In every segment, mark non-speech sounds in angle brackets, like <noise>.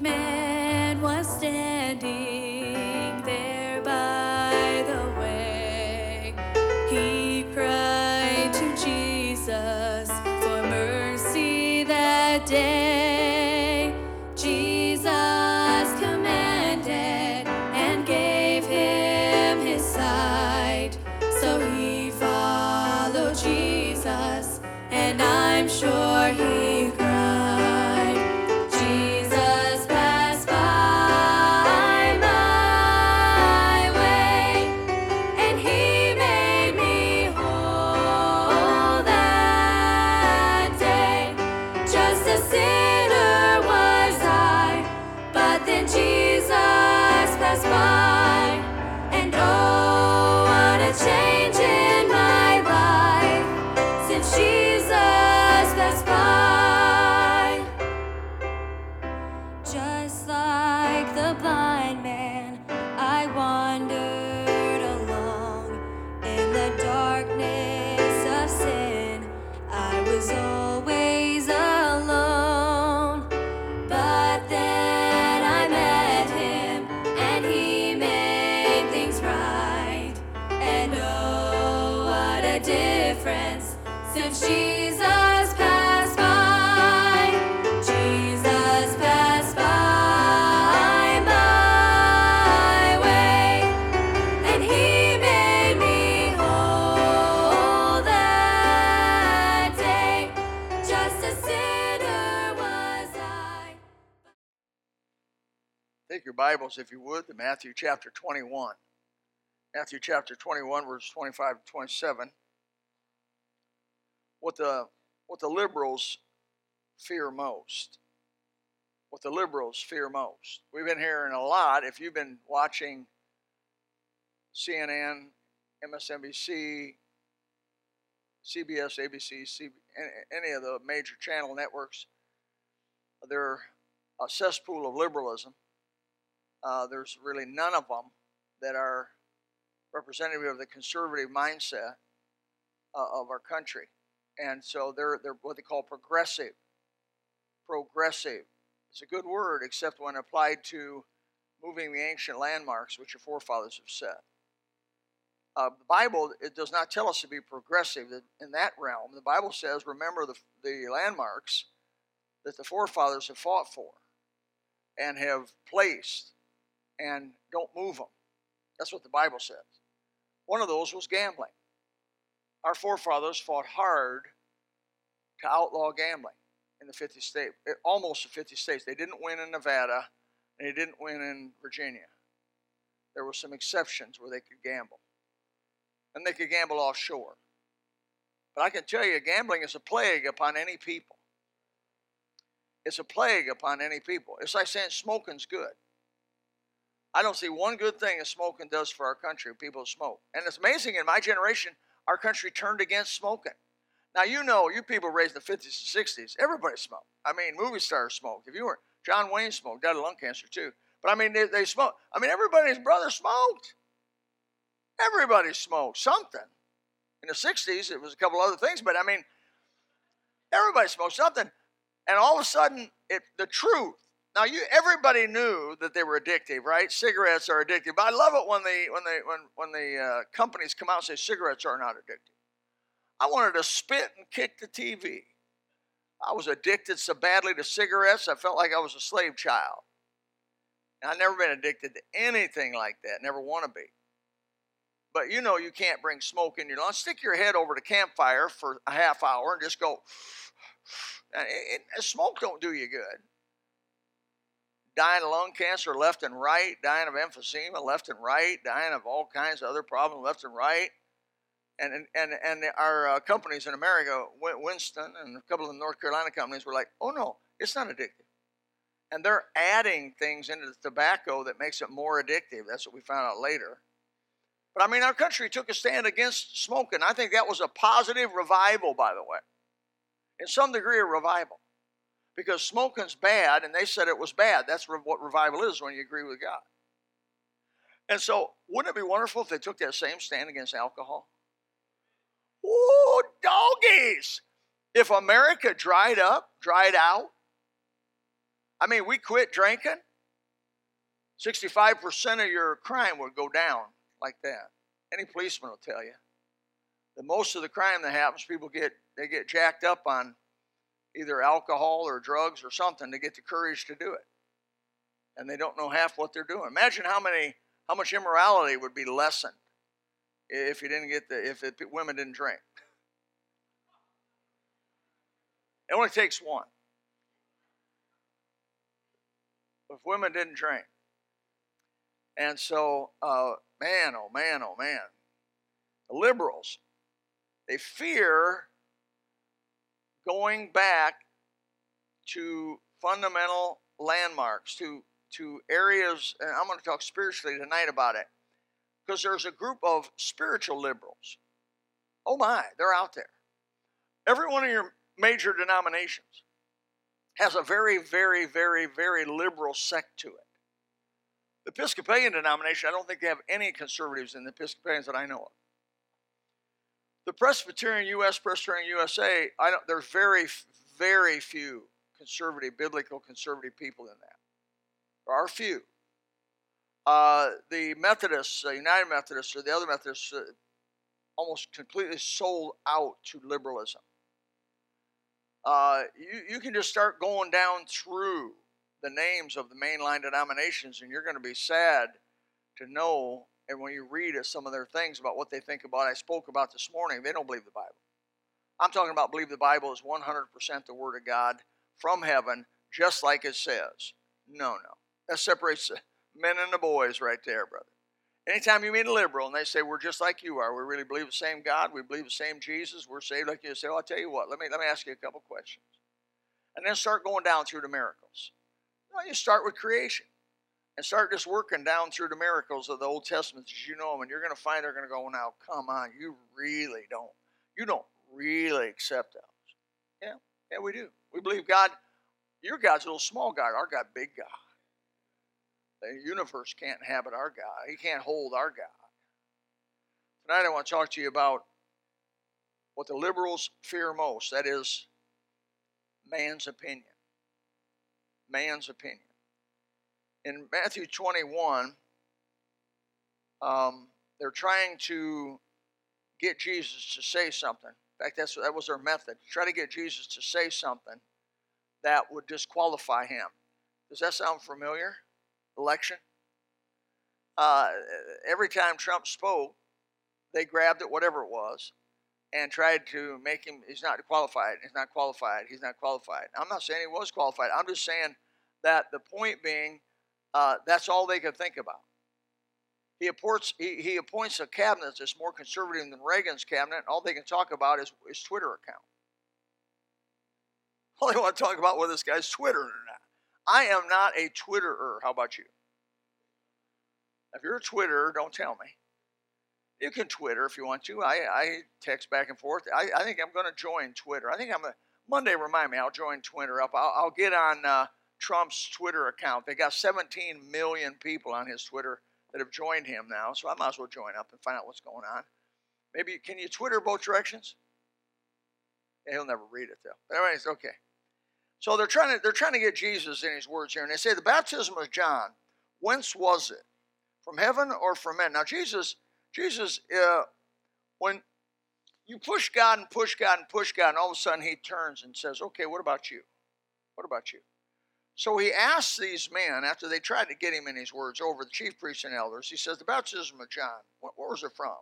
man was standing Take your Bibles, if you would, to Matthew chapter 21. Matthew chapter 21, verse 25 to 27. What the, what the liberals fear most. What the liberals fear most. We've been hearing a lot. If you've been watching CNN, MSNBC, CBS, ABC, C, any- any of the major channel networks, they're a cesspool of liberalism. Uh, there's really none of them that are representative of the conservative mindset uh, of our country, and so they're they're what they call progressive. Progressive. It's a good word, except when applied to moving the ancient landmarks which your forefathers have set. Uh, the Bible it does not tell us to be progressive in that realm. The Bible says, "Remember the the landmarks that the forefathers have fought for and have placed." and don't move them. That's what the Bible says. One of those was gambling. Our forefathers fought hard to outlaw gambling in the 50 states, almost the 50 states. They didn't win in Nevada and they didn't win in Virginia. There were some exceptions where they could gamble. And they could gamble offshore. But I can tell you, gambling is a plague upon any people. It's a plague upon any people. It's like saying smoking's good. I don't see one good thing that smoking does for our country, people smoke. And it's amazing in my generation, our country turned against smoking. Now, you know, you people raised in the 50s and 60s, everybody smoked. I mean, movie stars smoked. If you were, John Wayne smoked, died of lung cancer too. But I mean, they, they smoked. I mean, everybody's brother smoked. Everybody smoked something. In the 60s, it was a couple other things, but I mean, everybody smoked something. And all of a sudden, it, the truth now, you everybody knew that they were addictive, right? Cigarettes are addictive. But I love it when the when they when when the uh, companies come out and say cigarettes are not addictive. I wanted to spit and kick the TV. I was addicted so badly to cigarettes, I felt like I was a slave child. And I've never been addicted to anything like that. Never want to be. But you know you can't bring smoke in your lungs. Stick your head over the campfire for a half hour and just go. And smoke don't do you good dying of lung cancer left and right, dying of emphysema left and right, dying of all kinds of other problems left and right. And, and, and our uh, companies in America, Winston and a couple of the North Carolina companies, were like, oh no, it's not addictive. And they're adding things into the tobacco that makes it more addictive. That's what we found out later. But I mean, our country took a stand against smoking. I think that was a positive revival, by the way, in some degree, a revival because smoking's bad, and they said it was bad. That's what revival is when you agree with God. And so, wouldn't it be wonderful if they took that same stand against alcohol? Oh, doggies! If America dried up, dried out, I mean, we quit drinking. 65% of your crime would go down like that. Any policeman will tell you. That most of the crime that happens, people get they get jacked up on either alcohol or drugs or something to get the courage to do it. And they don't know half what they're doing. Imagine how many how much immorality would be lessened if you didn't get the if it, women didn't drink. It only takes one. If women didn't drink. And so, uh, man, oh man, oh man. The liberals, they fear going back to fundamental landmarks, to, to areas, and I'm going to talk spiritually tonight about it, because there's a group of spiritual liberals. Oh my, they're out there. Every one of your major denominations has a very, very, very, very liberal sect to it. The Episcopalian denomination, I don't think they have any conservatives in the Episcopalians that I know of. The Presbyterian U.S., Presbyterian USA, I don't, there's very, very few conservative, biblical conservative people in that. There are few. Uh, the Methodists, uh, United Methodists, or the other Methodists, uh, almost completely sold out to liberalism. Uh, you, you can just start going down through the names of the mainline denominations, and you're going to be sad to know. And when you read some of their things about what they think about, I spoke about this morning, they don't believe the Bible. I'm talking about believe the Bible is 100% the Word of God from heaven, just like it says. No, no. That separates the men and the boys right there, brother. Anytime you meet a liberal and they say we're just like you are, we really believe the same God, we believe the same Jesus, we're saved like you say, well, I'll tell you what, let me let me ask you a couple questions. And then start going down through the miracles. Well, you start with creation and start just working down through the miracles of the Old Testament as you know them, and you're going to find they're going to go, now, come on, you really don't. You don't really accept those. Yeah, yeah, we do. We believe God, your God's a little small God, our God, big God. The universe can't inhabit our God, He can't hold our God. Tonight, I want to talk to you about what the liberals fear most that is, man's opinion man's opinion. In Matthew 21, um, they're trying to get Jesus to say something. In fact, that's, that was their method. Try to get Jesus to say something that would disqualify him. Does that sound familiar? Election? Uh, every time Trump spoke, they grabbed it, whatever it was, and tried to make him, he's not qualified, he's not qualified, he's not qualified. I'm not saying he was qualified. I'm just saying that the point being, uh, that's all they could think about. He appoints, he, he appoints a cabinet that's more conservative than Reagan's cabinet, and all they can talk about is his Twitter account. <laughs> All they want to talk about whether this guy's Twitter or not. I am not a Twitterer. How about you? If you're a Twitterer, don't tell me. You can Twitter if you want to. I, I text back and forth. I, I think I'm going to join Twitter. I think I'm a Monday. Remind me, I'll join Twitter up. I'll, I'll get on uh, Trump's Twitter account. They got 17 million people on his Twitter that have joined him now, so I might as well join up and find out what's going on. Maybe can you Twitter both directions? Yeah, he'll never read it though. But anyways, okay. So they're trying to they're trying to get Jesus in his words here, and they say the baptism of John. Whence was it? From heaven or from men? Now Jesus, Jesus, uh, when you push God and push God and push God, and all of a sudden He turns and says, "Okay, what about you? What about you?" So he asks these men, after they tried to get him in his words over the chief priests and elders, he says, The baptism of John, what, was it from?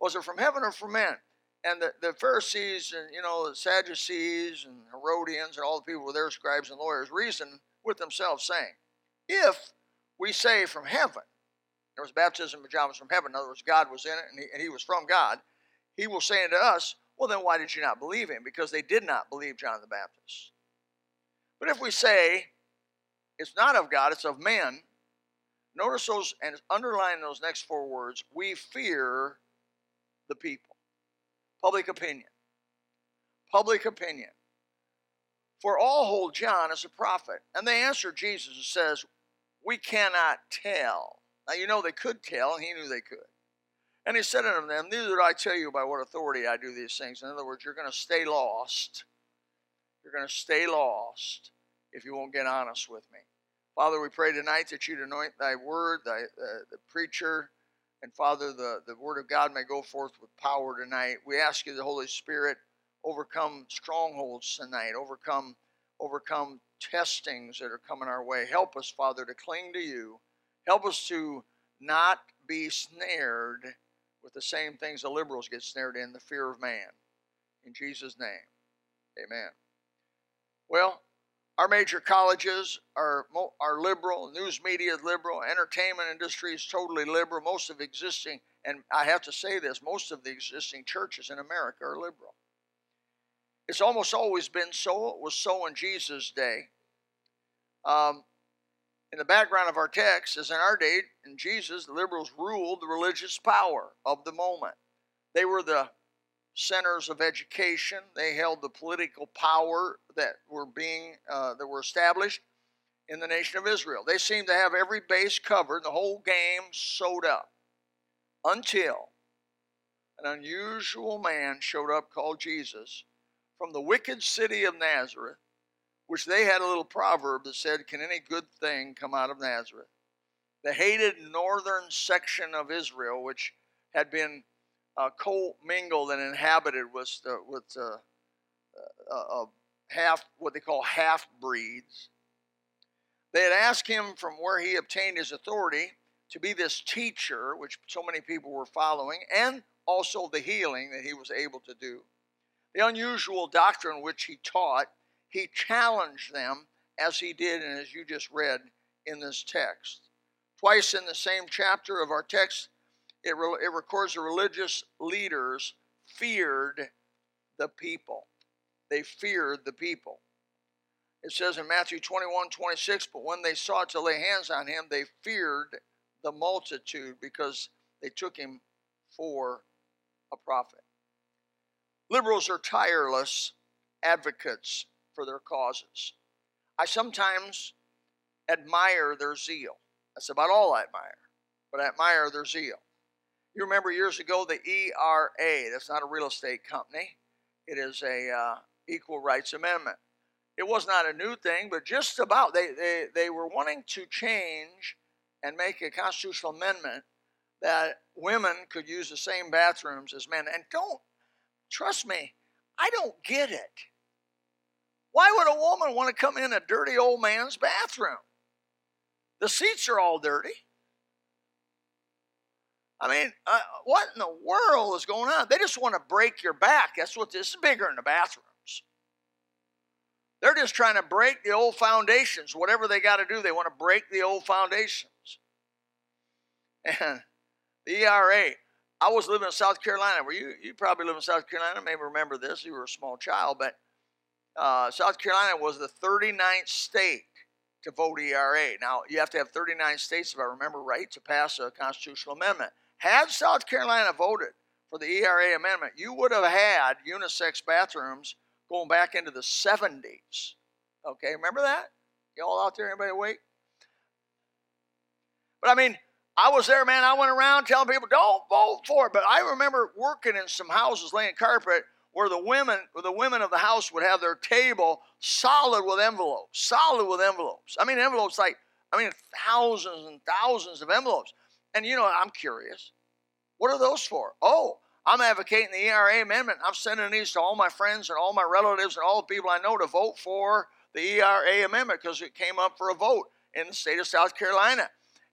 Was it from heaven or from men? And the, the Pharisees and, you know, the Sadducees and Herodians and all the people with their scribes and lawyers reason with themselves, saying, If we say from heaven, there was baptism of John was from heaven, in other words, God was in it and he, and he was from God, he will say unto us, Well, then why did you not believe him? Because they did not believe John the Baptist. But if we say it's not of God, it's of men, notice those and underline those next four words we fear the people. Public opinion. Public opinion. For all hold John as a prophet. And they answer Jesus and says, We cannot tell. Now you know they could tell, and he knew they could. And he said unto them, Neither do I tell you by what authority I do these things. In other words, you're going to stay lost you're going to stay lost if you won't get honest with me. Father, we pray tonight that you'd anoint thy word, thy, uh, the preacher, and Father, the, the word of God may go forth with power tonight. We ask you, the Holy Spirit, overcome strongholds tonight, overcome, overcome testings that are coming our way. Help us, Father, to cling to you. Help us to not be snared with the same things the liberals get snared in the fear of man. In Jesus' name, amen. Well, our major colleges are, are liberal, news media is liberal, entertainment industry is totally liberal. Most of existing, and I have to say this, most of the existing churches in America are liberal. It's almost always been so. It was so in Jesus' day. Um, in the background of our text is in our day, in Jesus, the liberals ruled the religious power of the moment. They were the centers of education. They held the political power that were being uh, that were established in the nation of Israel. They seemed to have every base covered, the whole game sewed up, until an unusual man showed up called Jesus from the wicked city of Nazareth, which they had a little proverb that said, "Can any good thing come out of Nazareth?" The hated northern section of Israel, which had been uh, co-mingled and inhabited with uh, with uh, half what they call half breeds. They had asked him from where he obtained his authority to be this teacher, which so many people were following, and also the healing that he was able to do. The unusual doctrine which he taught, he challenged them as he did and as you just read in this text. Twice in the same chapter of our text, it, re- it records the religious leaders feared the people. They feared the people. It says in Matthew 21 26, but when they sought to lay hands on him, they feared the multitude because they took him for a prophet. Liberals are tireless advocates for their causes. I sometimes admire their zeal. That's about all I admire, but I admire their zeal. You remember years ago the ERA, that's not a real estate company, it is a uh, equal rights amendment. It was not a new thing, but just about they, they, they were wanting to change and make a constitutional amendment that women could use the same bathrooms as men. And don't, trust me, I don't get it. Why would a woman want to come in a dirty old man's bathroom? The seats are all dirty. I mean, uh, what in the world is going on? They just want to break your back. That's what this is bigger in the bathrooms. They're just trying to break the old foundations. Whatever they got to do, they want to break the old foundations. <laughs> And the ERA, I was living in South Carolina. Where you you probably live in South Carolina, maybe remember this. You were a small child, but uh, South Carolina was the 39th state to vote ERA. Now you have to have 39 states, if I remember right, to pass a constitutional amendment. Had South Carolina voted for the ERA amendment, you would have had unisex bathrooms going back into the 70s. Okay, remember that? Y'all out there, anybody awake? But I mean, I was there, man. I went around telling people, don't vote for it. But I remember working in some houses laying carpet where the women, where the women of the house would have their table solid with envelopes, solid with envelopes. I mean, envelopes like, I mean, thousands and thousands of envelopes. And you know, I'm curious. What are those for? Oh, I'm advocating the ERA amendment. I'm sending these to all my friends and all my relatives and all the people I know to vote for the ERA amendment because it came up for a vote in the state of South Carolina.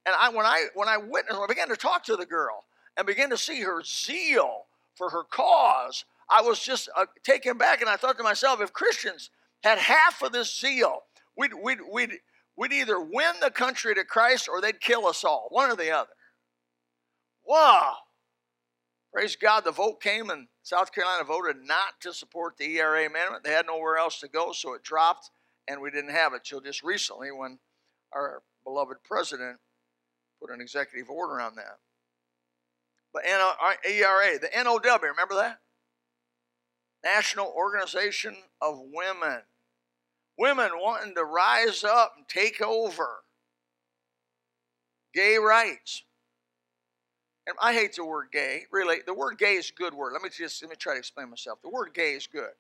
And I, when I when I witnessed, when I began to talk to the girl and began to see her zeal for her cause, I was just uh, taken back, and I thought to myself, if Christians had half of this zeal, we'd we'd we'd we'd either win the country to Christ or they'd kill us all, one or the other. Wow. Praise God, the vote came and South Carolina voted not to support the ERA amendment. They had nowhere else to go, so it dropped, and we didn't have it till just recently when our beloved president put an executive order on that. But uh, ERA, the NOW, remember that? National Organization of Women. Women wanting to rise up and take over. Gay rights. And I hate the word gay. Really, the word gay is a good word. Let me just let me try to explain myself. The word gay is good.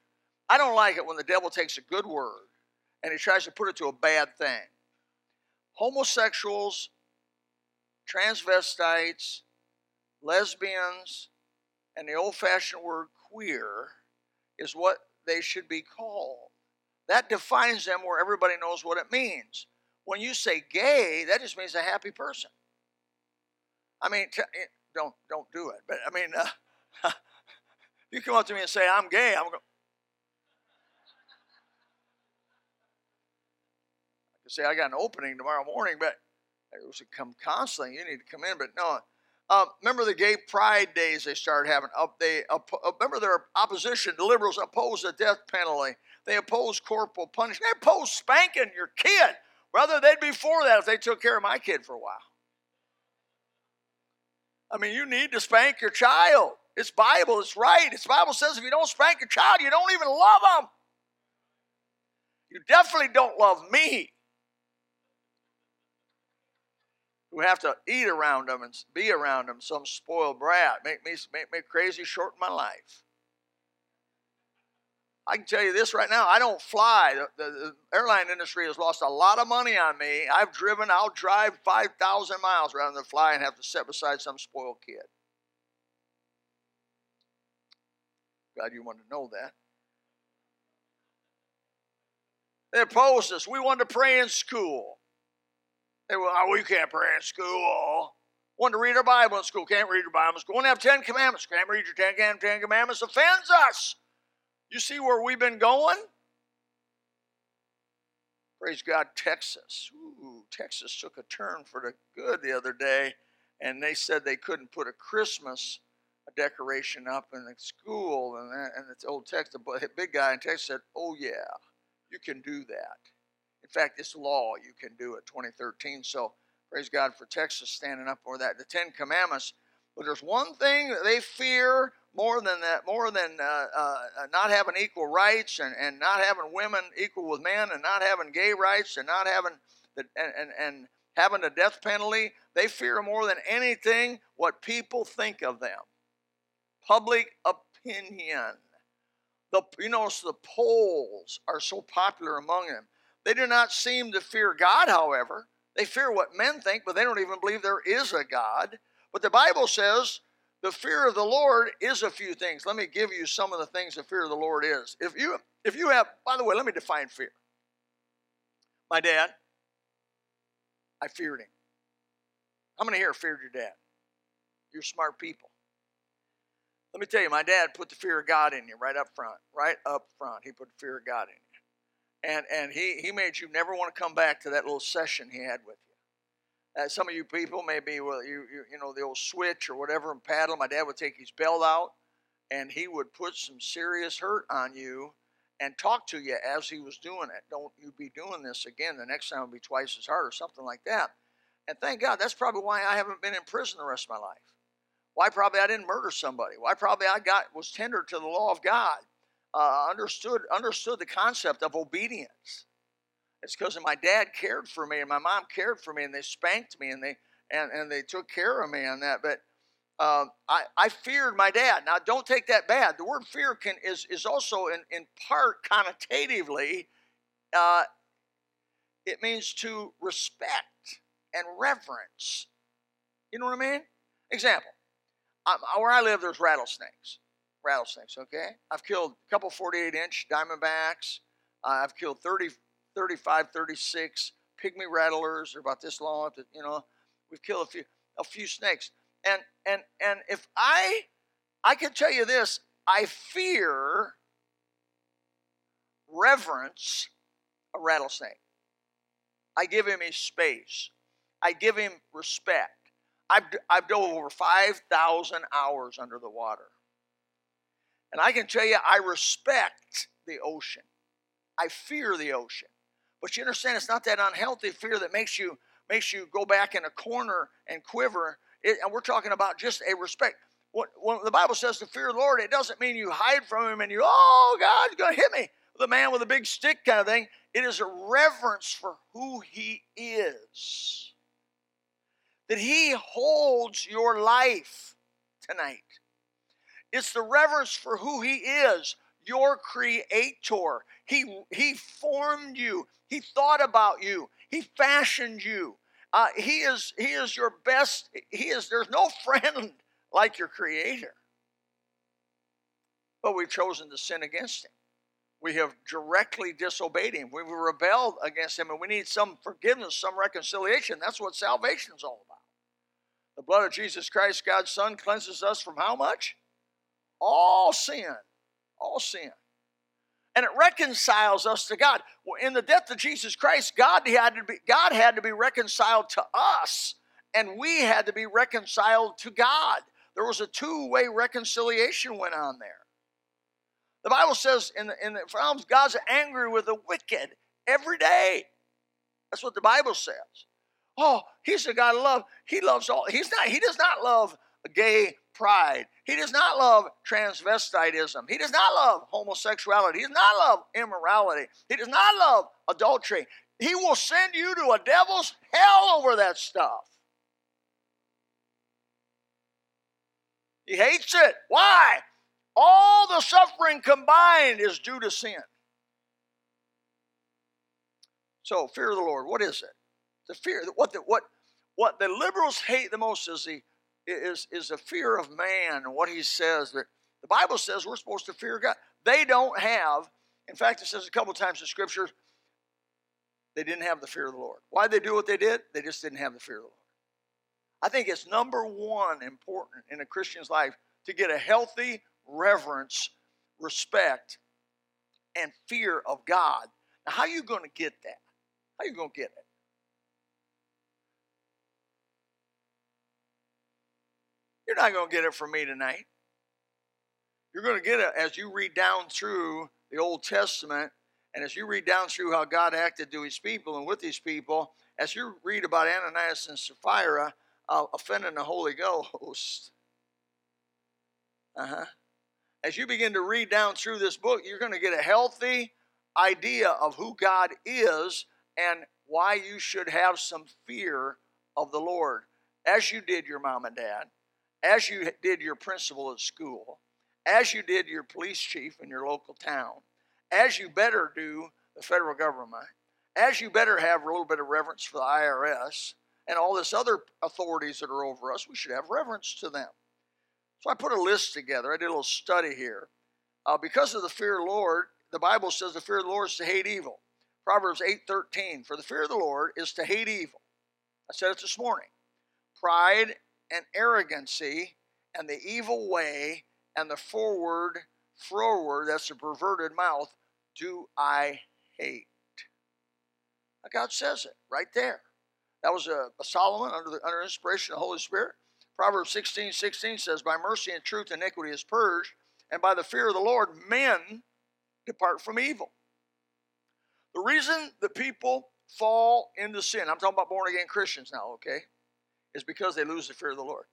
I don't like it when the devil takes a good word and he tries to put it to a bad thing. Homosexuals, transvestites, lesbians, and the old fashioned word queer is what they should be called. That defines them where everybody knows what it means. When you say gay, that just means a happy person. I mean, t- eh, don't don't do it. But I mean, uh, <laughs> you come up to me and say I'm gay, I'm going. I say I got an opening tomorrow morning, but it was to come constantly. You need to come in, but no. Uh, remember the gay pride days they started having up they uh, remember their opposition the liberals opposed the death penalty they opposed corporal punishment they opposed spanking your kid Brother, they'd be for that if they took care of my kid for a while. I mean, you need to spank your child. It's Bible, it's right. It's Bible says if you don't spank your child, you don't even love them. You definitely don't love me. Who have to eat around them and be around them, some spoiled brat, make me make me crazy, shorten my life. I can tell you this right now. I don't fly. The, the, the, airline industry has lost a lot of money on me. I've driven, I'll drive 5,000 miles rather than fly and have to sit beside some spoiled kid. God, you want to know that. They opposed us. We wanted to pray in school. They were, oh, we can't pray in school. Wanted to read our Bible in school. Can't read your Bible in school. Want to have Ten Commandments. Can't read your Ten, Ten Commandments. Offends us. You see where we've been going? Praise God, Texas. Ooh, Texas took a turn for the good the other day, and they said they couldn't put a Christmas decoration up in the school. And, and the old Texas, the big guy in Texas said, Oh, yeah, you can do that. In fact, it's law. You can do it 2013. So praise God for Texas standing up for that. The Ten Commandments. But there's one thing that they fear more than that, more than uh, uh, not having equal rights and, and not having women equal with men and not having gay rights and not having the, and, and, and having the death penalty, they fear more than anything what people think of them. Public opinion. The, you notice the polls are so popular among them. They do not seem to fear God, however. They fear what men think, but they don't even believe there is a God. But the Bible says the fear of the Lord is a few things. Let me give you some of the things the fear of the Lord is. If you if you have, by the way, let me define fear. My dad, I feared him. How many here feared your dad? You're smart people. Let me tell you, my dad put the fear of God in you right up front. Right up front. He put the fear of God in you. And and he he made you never want to come back to that little session he had with you. Uh, some of you people maybe well you, you you know the old switch or whatever and paddle. My dad would take his belt out and he would put some serious hurt on you and talk to you as he was doing it. Don't you be doing this again. The next time will be twice as hard or something like that. And thank God that's probably why I haven't been in prison the rest of my life. Why probably I didn't murder somebody. Why probably I got was tender to the law of God. Uh, understood understood the concept of obedience. It's because my dad cared for me and my mom cared for me and they spanked me and they and, and they took care of me on that. But uh, I, I feared my dad. Now, don't take that bad. The word fear can is is also in, in part connotatively, uh, it means to respect and reverence. You know what I mean? Example: um, where I live, there's rattlesnakes. Rattlesnakes. Okay, I've killed a couple 48 inch diamondbacks. Uh, I've killed 30 35, 36 pygmy rattlers. They're about this long. You know, we've killed a few a few snakes. And and and if I I can tell you this, I fear reverence a rattlesnake. I give him his space. I give him respect. I've, I've dove over 5,000 hours under the water. And I can tell you, I respect the ocean. I fear the ocean. But you understand, it's not that unhealthy fear that makes you makes you go back in a corner and quiver. It, and we're talking about just a respect. When, when the Bible says to fear the Lord, it doesn't mean you hide from Him and you, oh, God's going to hit me. The man with a big stick kind of thing. It is a reverence for who He is. That He holds your life tonight. It's the reverence for who He is. Your creator. He, he formed you. He thought about you. He fashioned you. Uh, he is he is your best. He is there's no <laughs> friend like your creator. But we've chosen to sin against him. We have directly disobeyed him. We've rebelled against him, and we need some forgiveness, some reconciliation. That's what salvation is all about. The blood of Jesus Christ, God's Son, cleanses us from how much? All sin. All sin and it reconciles us to God. Well, in the death of Jesus Christ, God had to be, God had to be reconciled to us, and we had to be reconciled to God. There was a two-way reconciliation went on there. The Bible says in the, in the Psalms, God's angry with the wicked every day. That's what the Bible says. Oh, he's a God of love. He loves all. He's not. He does not love gay pride. He does not love transvestitism. He does not love homosexuality. He does not love immorality. He does not love adultery. He will send you to a devil's hell over that stuff. He hates it. Why? All the suffering combined is due to sin. So, fear of the Lord, what is it? The fear, that what the, what, what the liberals hate the most is the is, is a fear of man and what he says. That the Bible says we're supposed to fear God. They don't have, in fact, it says a couple times in Scripture, they didn't have the fear of the Lord. Why they do what they did? They just didn't have the fear of the Lord. I think it's number one important in a Christian's life to get a healthy reverence, respect, and fear of God. Now, how are you going to get that? How are you going to get it? You're not going to get it from me tonight. You're going to get it as you read down through the Old Testament and as you read down through how God acted to his people and with his people, as you read about Ananias and Sapphira uh, offending the Holy Ghost. Uh-huh. As you begin to read down through this book, you're going to get a healthy idea of who God is and why you should have some fear of the Lord, as you did your mom and dad as you did your principal at school, as you did your police chief in your local town, as you better do the federal government, as you better have a little bit of reverence for the IRS and all this other authorities that are over us, we should have reverence to them. So I put a list together. I did a little study here. Uh, because of the fear of the Lord, the Bible says the fear of the Lord is to hate evil. Proverbs 8:13, for the fear of the Lord is to hate evil. I said it this morning. Pride and arrogancy and the evil way and the forward, forward, that's a perverted mouth, do I hate. Now God says it right there. That was uh, a, a Solomon under the under inspiration of the Holy Spirit. Proverbs 16, 16 says, By mercy and truth iniquity is purged, and by the fear of the Lord men depart from evil. The reason that people fall into sin, I'm talking about born again Christians now, okay? Is because they lose the fear of the Lord.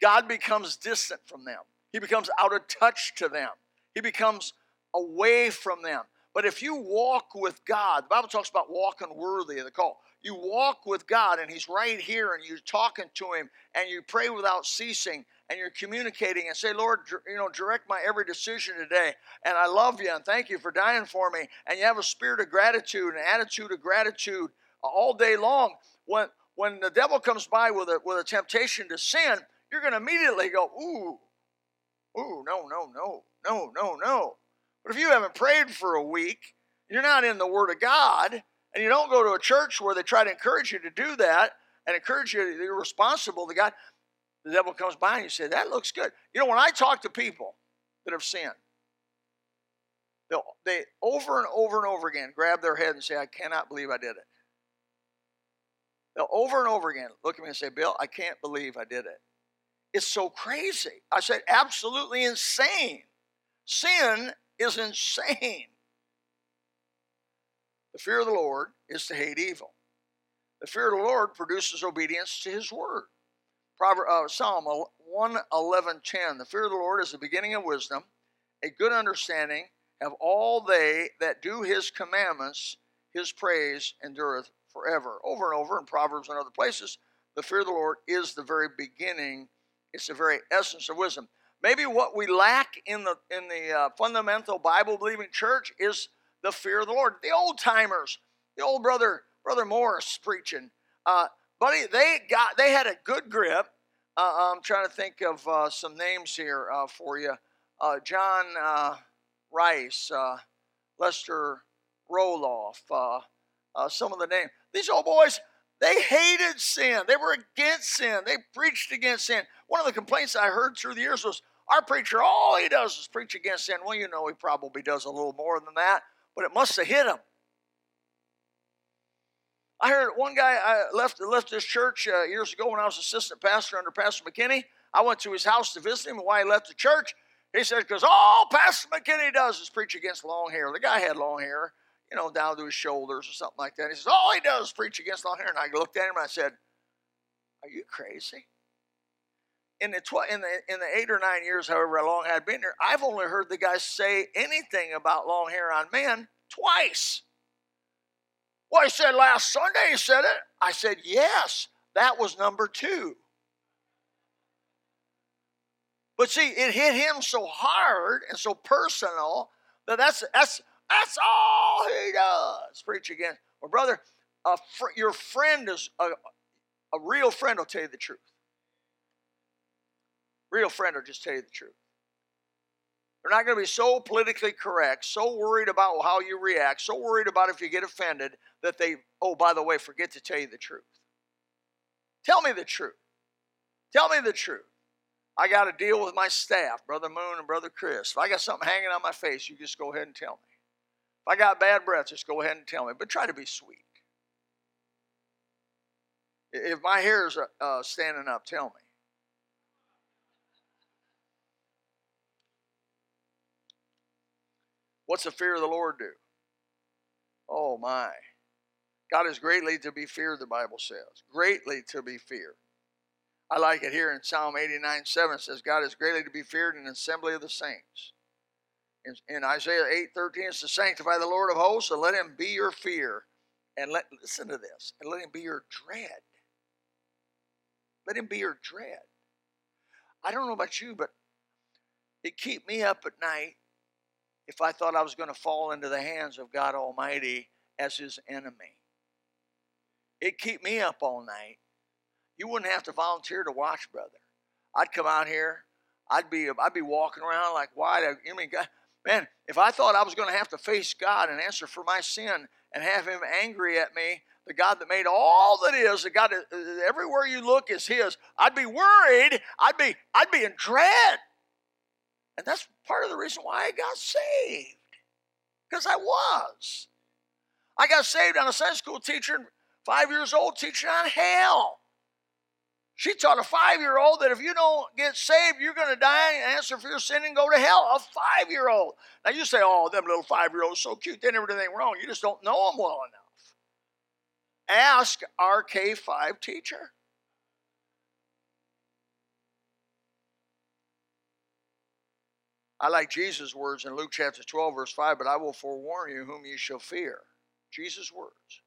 God becomes distant from them, He becomes out of touch to them, He becomes away from them. But if you walk with God, the Bible talks about walking worthy of the call. You walk with God and He's right here and you're talking to Him and you pray without ceasing and you're communicating and say, Lord, you know, direct my every decision today. And I love you and thank you for dying for me. And you have a spirit of gratitude, an attitude of gratitude all day long. When when the devil comes by with a, with a temptation to sin, you're going to immediately go, ooh, ooh, no, no, no, no, no, no. But if you haven't prayed for a week, you're not in the Word of God, and you don't go to a church where they try to encourage you to do that and encourage you you're responsible to God, the devil comes by and you say, that looks good. You know, when I talk to people that have sinned, they over and over and over again grab their head and say, I cannot believe I did it. They'll over and over again look at me and say, Bill, I can't believe I did it. It's so crazy. I said, absolutely insane. Sin is insane. The fear of the Lord is to hate evil. The fear of the Lord produces obedience to his word. Proverb, uh, Psalm 111 10. The fear of the Lord is the beginning of wisdom. A good understanding have all they that do his commandments, his praise endureth forever. Over and over in Proverbs and other places, the fear of the Lord is the very beginning, it's the very essence of wisdom. maybe what we lack in the in the uh, fundamental Bible believing church is the fear of the Lord. The old timers, the old brother brother Morris preaching, uh, buddy, they got they had a good grip. Uh, I'm trying to think of uh, some names here uh, for you. Uh, John uh, Rice, Lester Roloff, some of the names. These old boys, they hated sin. They were against sin. They preached against sin. One of the complaints I heard through the years was our preacher, all he does is preach against sin. Well, you know, he probably does a little more than that, but it must have hit him. I heard one guy I left left this church uh, years ago when I was assistant pastor under Pastor McKinney. I went to his house to visit him, and why he left the church, he said, because all Pastor McKinney does is preach against long hair. The guy had long hair, you know, down to his shoulders or something like that. He says, all he does is preach against long hair. And I looked at him and I said, are you crazy? In the, tw- in, the, in the eight or nine years, however long I'd been here, I've only heard the guy say anything about long hair on men twice. Well, he said last Sunday, he said it. I said, yes, that was number two. But see, it hit him so hard and so personal that that's that's that's all he does. Preach again. Well, brother, fr- your friend is a, a real friend will tell you the truth. Real friend will just tell you the truth. They're not going to be so politically correct, so worried about how you react, so worried about if you get offended that they, oh, by the way, forget to tell you the truth. Tell me the truth. Tell me the truth. I got to deal with my staff, Brother Moon and Brother Chris. If I got something hanging on my face, you just go ahead and tell me. If I got bad breath, just go ahead and tell me. But try to be sweet. If my hair is uh, standing up, tell me. What's the fear of the Lord do? Oh my. God is greatly to be feared, the Bible says. Greatly to be feared. I like it here in Psalm 89 7 says, God is greatly to be feared in the assembly of the saints. In, in Isaiah 8 13, it's to sanctify the Lord of hosts and let him be your fear. And let listen to this, and let him be your dread. Let him be your dread. I don't know about you, but it keep me up at night if I thought I was going to fall into the hands of God Almighty as his enemy. It'd keep me up all night you wouldn't have to volunteer to watch, brother. I'd come out here. I'd be I'd be walking around like wide. I mean, God, man, if I thought I was going to have to face God and answer for my sin and have Him angry at me, the God that made all that is, the God that uh, everywhere you look is His, I'd be worried. I'd be I'd be in dread, and that's part of the reason why I got saved, because I was. I got saved on a Sunday school teacher, five years old, teaching on hell. She taught a five year old that if you don't get saved, you're going to die and answer for your sin and go to hell. A five year old. Now you say, oh, them little five year olds so cute. They never did anything wrong. You just don't know them well enough. Ask our K5 teacher. I like Jesus' words in Luke chapter 12, verse 5, but I will forewarn you whom you shall fear. Jesus' words.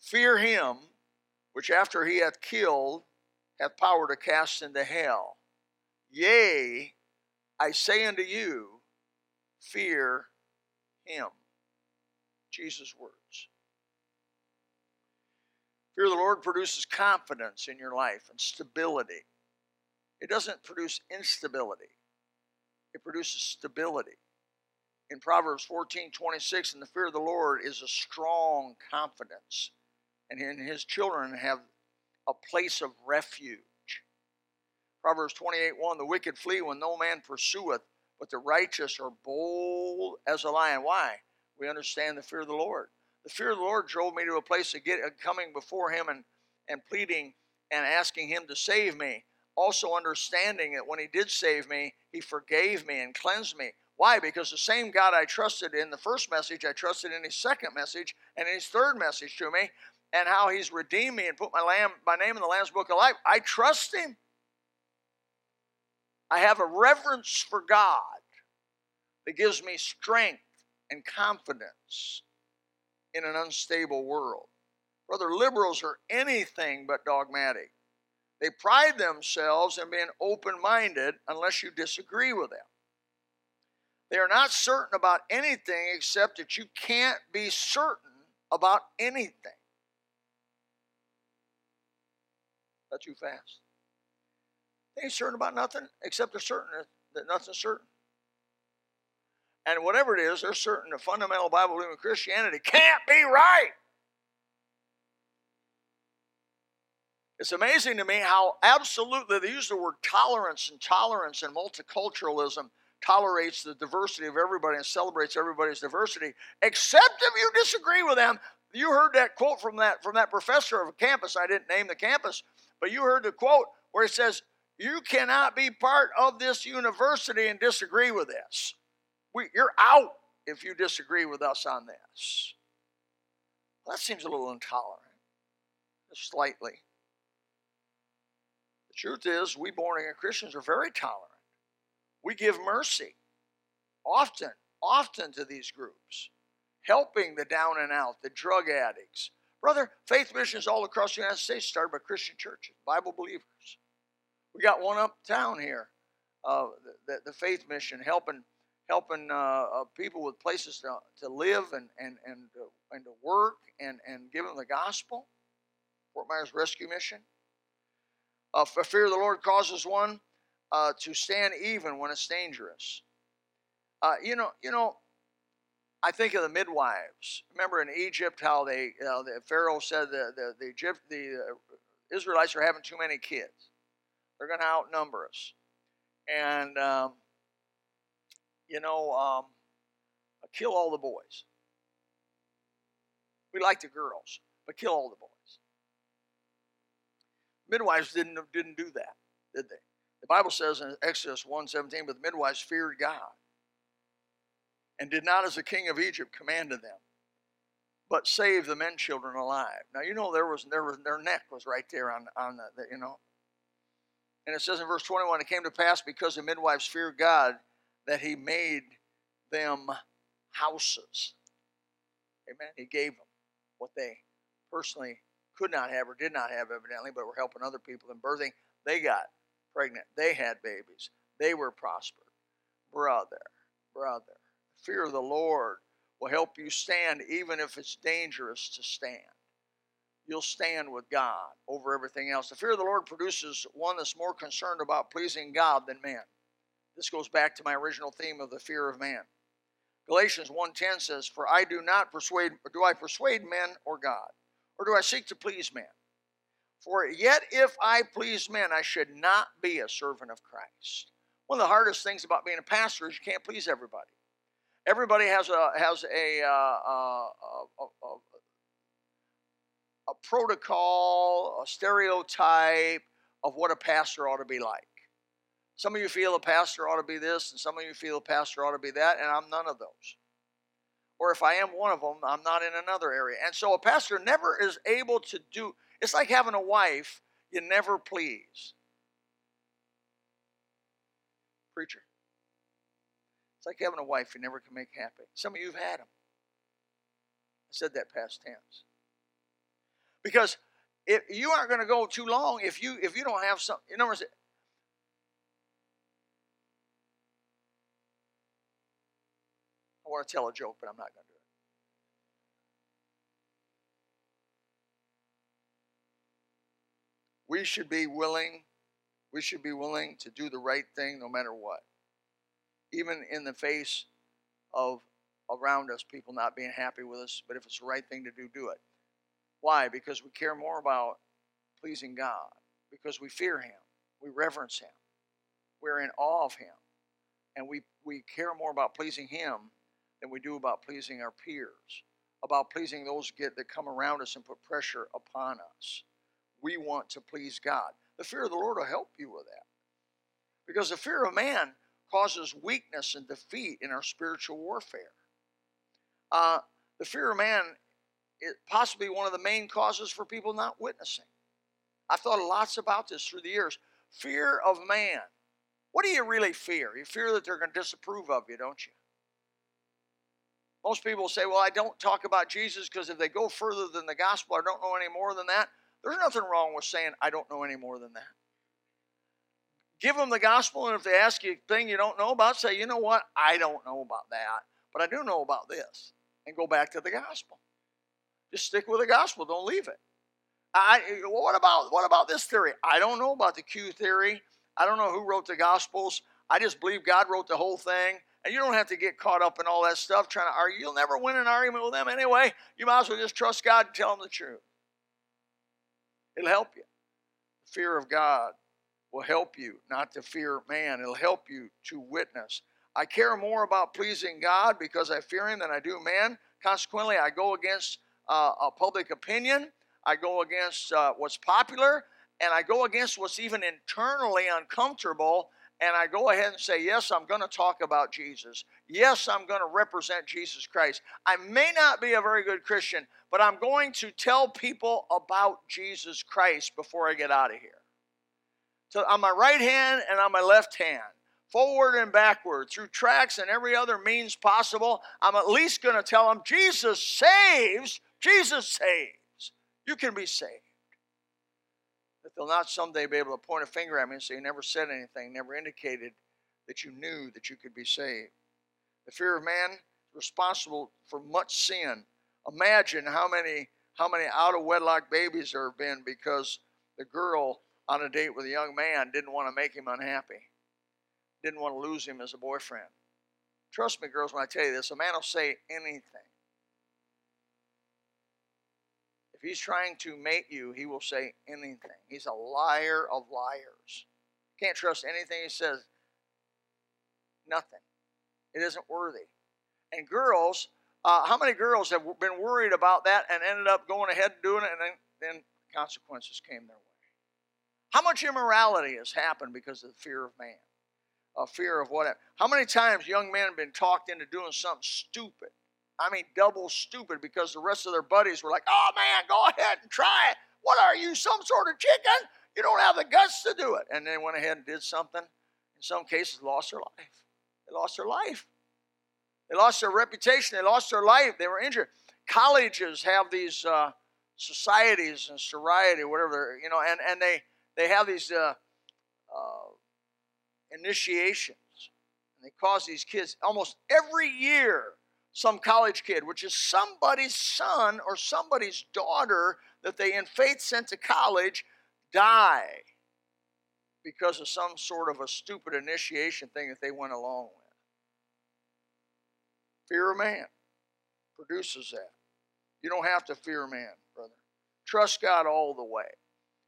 Fear him which after he hath killed hath power to cast into hell. Yea, I say unto you, fear him. Jesus' words. Fear of the Lord produces confidence in your life and stability. It doesn't produce instability, it produces stability. In Proverbs 14 26, and the fear of the Lord is a strong confidence, and his children have a place of refuge. Proverbs 28 1 The wicked flee when no man pursueth, but the righteous are bold as a lion. Why? We understand the fear of the Lord. The fear of the Lord drove me to a place of get, coming before Him and, and pleading and asking Him to save me. Also, understanding that when He did save me, He forgave me and cleansed me. Why? Because the same God I trusted in the first message, I trusted in His second message and in His third message to me and how he's redeemed me and put my, lamb, my name in the Lamb's Book of Life, I trust him. I have a reverence for God that gives me strength and confidence in an unstable world. Brother, liberals are anything but dogmatic. They pride themselves in being open minded unless you disagree with them. They are not certain about anything except that you can't be certain about anything. That's too fast. They ain't certain about nothing except they're certain that nothing's certain. And whatever it is, they're certain the fundamental Bible believing Christianity can't be right. It's amazing to me how absolutely they use the word tolerance and tolerance and multiculturalism tolerates the diversity of everybody and celebrates everybody's diversity, except if you disagree with them. You heard that quote from that from that professor of a campus. I didn't name the campus, but you heard the quote where it says, "You cannot be part of this university and disagree with this. We, you're out if you disagree with us on this." Well, that seems a little intolerant, slightly. The truth is, we born again Christians are very tolerant. We give mercy often, often to these groups, helping the down and out, the drug addicts. Brother, faith missions all across the United States started by Christian churches, Bible believers. We got one uptown here, uh, the, the, faith mission, helping helping uh, uh, people with places to, to live and and and uh, and to work and and give them the gospel. Fort Myers Rescue Mission. Uh, for fear of the Lord causes one uh, to stand even when it's dangerous. Uh, you know, you know. I think of the midwives. Remember in Egypt how they, you know, the Pharaoh said the the the, Egypt, the uh, Israelites are having too many kids. They're going to outnumber us, and um, you know, um, kill all the boys. We like the girls, but kill all the boys. Midwives didn't didn't do that, did they? The Bible says in Exodus 1:17, but the midwives feared God and did not as the king of Egypt commanded them, but saved the men children alive. Now you know there was there was their neck was right there on on the, the you know. And it says in verse 21, it came to pass because the midwives feared God that he made them houses. Amen. He gave them what they personally could not have or did not have, evidently, but were helping other people in birthing. They got pregnant. They had babies. They were prospered. Brother, brother, fear of the Lord will help you stand even if it's dangerous to stand. You'll stand with God over everything else. The fear of the Lord produces one that's more concerned about pleasing God than man. This goes back to my original theme of the fear of man. Galatians 1:10 says, "For I do not persuade do I persuade men or God, or do I seek to please men? For yet if I please men, I should not be a servant of Christ. One of the hardest things about being a pastor is you can't please everybody. Everybody has a has a, uh, uh, a, a, a protocol, a stereotype of what a pastor ought to be like. Some of you feel a pastor ought to be this, and some of you feel a pastor ought to be that, and I'm none of those. Or if I am one of them, I'm not in another area. And so a pastor never is able to do it's like having a wife you never please. Preacher. It's like having a wife you never can make happy. Some of you have had them. I said that past tense. Because if you aren't going to go too long if you if you don't have some in other words, I want to tell a joke, but I'm not going to. Do it. We should be willing we should be willing to do the right thing no matter what even in the face of around us people not being happy with us but if it's the right thing to do do it why because we care more about pleasing god because we fear him we reverence him we're in awe of him and we, we care more about pleasing him than we do about pleasing our peers about pleasing those get, that come around us and put pressure upon us we want to please God. The fear of the Lord will help you with that. Because the fear of man causes weakness and defeat in our spiritual warfare. Uh, the fear of man is possibly one of the main causes for people not witnessing. I've thought lots about this through the years. Fear of man. What do you really fear? You fear that they're going to disapprove of you, don't you? Most people say, well, I don't talk about Jesus because if they go further than the gospel, I don't know any more than that. There's nothing wrong with saying, I don't know any more than that. Give them the gospel, and if they ask you a thing you don't know about, say, you know what? I don't know about that, but I do know about this. And go back to the gospel. Just stick with the gospel. Don't leave it. I, what about what about this theory? I don't know about the Q theory. I don't know who wrote the Gospels. I just believe God wrote the whole thing. And you don't have to get caught up in all that stuff trying to argue. You'll never win an argument with them anyway. You might as well just trust God and tell them the truth. It'll help you. Fear of God will help you not to fear man. It'll help you to witness. I care more about pleasing God because I fear Him than I do man. Consequently, I go against uh, a public opinion. I go against uh, what's popular, and I go against what's even internally uncomfortable and I go ahead and say, Yes, I'm going to talk about Jesus. Yes, I'm going to represent Jesus Christ. I may not be a very good Christian, but I'm going to tell people about Jesus Christ before I get out of here. So on my right hand and on my left hand, forward and backward, through tracks and every other means possible, I'm at least going to tell them Jesus saves, Jesus saves. You can be saved that they'll not someday be able to point a finger at me and say, You never said anything, never indicated that you knew that you could be saved. The fear of man is responsible for much sin. Imagine how many how many out of wedlock babies there have been because the girl on a date with a young man didn't want to make him unhappy, didn't want to lose him as a boyfriend. Trust me, girls, when I tell you this, a man will say anything If he's trying to mate you, he will say anything. He's a liar of liars. Can't trust anything he says. Nothing. It isn't worthy. And girls, uh, how many girls have been worried about that and ended up going ahead and doing it, and then, then consequences came their way? How much immorality has happened because of the fear of man? A fear of what? How many times young men have been talked into doing something stupid I mean, double stupid because the rest of their buddies were like, oh man, go ahead and try it. What are you, some sort of chicken? You don't have the guts to do it. And they went ahead and did something. In some cases, lost their life. They lost their life. They lost their reputation. They lost their life. They were injured. Colleges have these uh, societies and sorority, whatever, you know, and, and they, they have these uh, uh, initiations. And they cause these kids almost every year some college kid, which is somebody's son or somebody's daughter that they in faith sent to college, die because of some sort of a stupid initiation thing that they went along with. Fear of man produces that. You don't have to fear man, brother. Trust God all the way.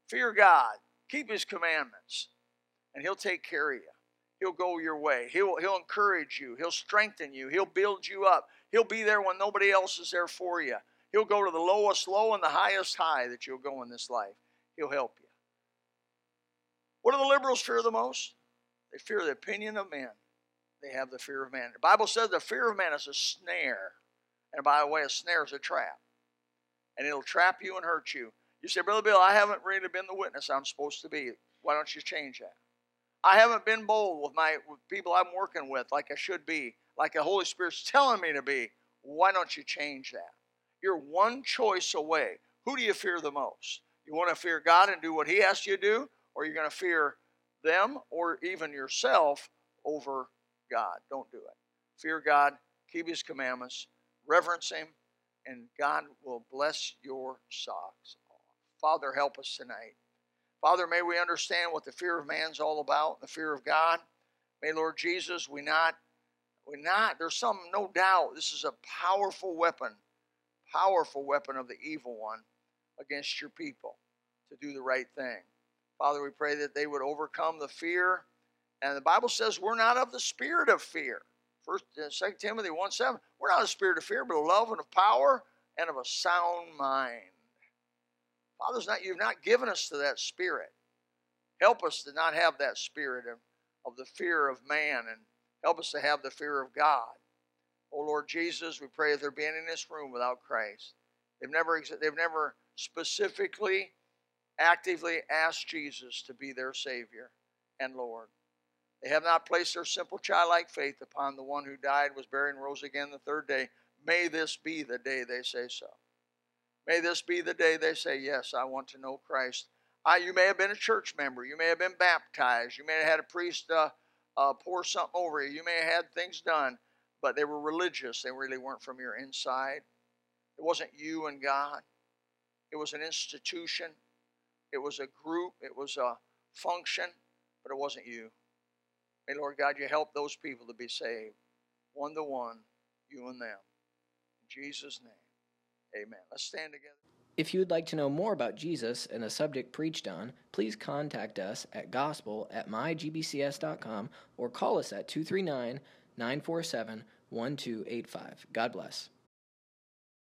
Fear God. Keep his commandments, and he'll take care of you. He'll go your way. He'll, he'll encourage you. He'll strengthen you. He'll build you up. He'll be there when nobody else is there for you. He'll go to the lowest low and the highest high that you'll go in this life. He'll help you. What do the liberals fear the most? They fear the opinion of men. They have the fear of man. The Bible says the fear of man is a snare. And by the way, a snare is a trap. And it'll trap you and hurt you. You say, Brother Bill, I haven't really been the witness I'm supposed to be. Why don't you change that? I haven't been bold with my with people I'm working with like I should be like the Holy Spirit's telling me to be, why don't you change that? You're one choice away. Who do you fear the most? You want to fear God and do what He asks you to do, or you're going to fear them or even yourself over God? Don't do it. Fear God, keep His commandments, reverence Him, and God will bless your socks. Father, help us tonight. Father, may we understand what the fear of man's all about, the fear of God. May, Lord Jesus, we not we're not. There's some, no doubt, this is a powerful weapon, powerful weapon of the evil one against your people to do the right thing. Father, we pray that they would overcome the fear. And the Bible says we're not of the spirit of fear. First, uh, 2 Timothy 1 7. We're not a spirit of fear, but of love and of power and of a sound mind. Father's not, you've not given us to that spirit. Help us to not have that spirit of, of the fear of man and Help us to have the fear of God. Oh Lord Jesus, we pray that there be any in this room without Christ. They've never, they've never specifically, actively asked Jesus to be their Savior and Lord. They have not placed their simple childlike faith upon the one who died, was buried, and rose again the third day. May this be the day they say so. May this be the day they say, Yes, I want to know Christ. I, you may have been a church member. You may have been baptized. You may have had a priest uh, uh, pour something over you. You may have had things done, but they were religious. They really weren't from your inside. It wasn't you and God. It was an institution. It was a group. It was a function, but it wasn't you. May Lord God, you help those people to be saved, one to one, you and them. In Jesus' name, amen. Let's stand together. If you would like to know more about Jesus and the subject preached on, please contact us at gospel at mygbcs.com or call us at 239 947 1285. God bless.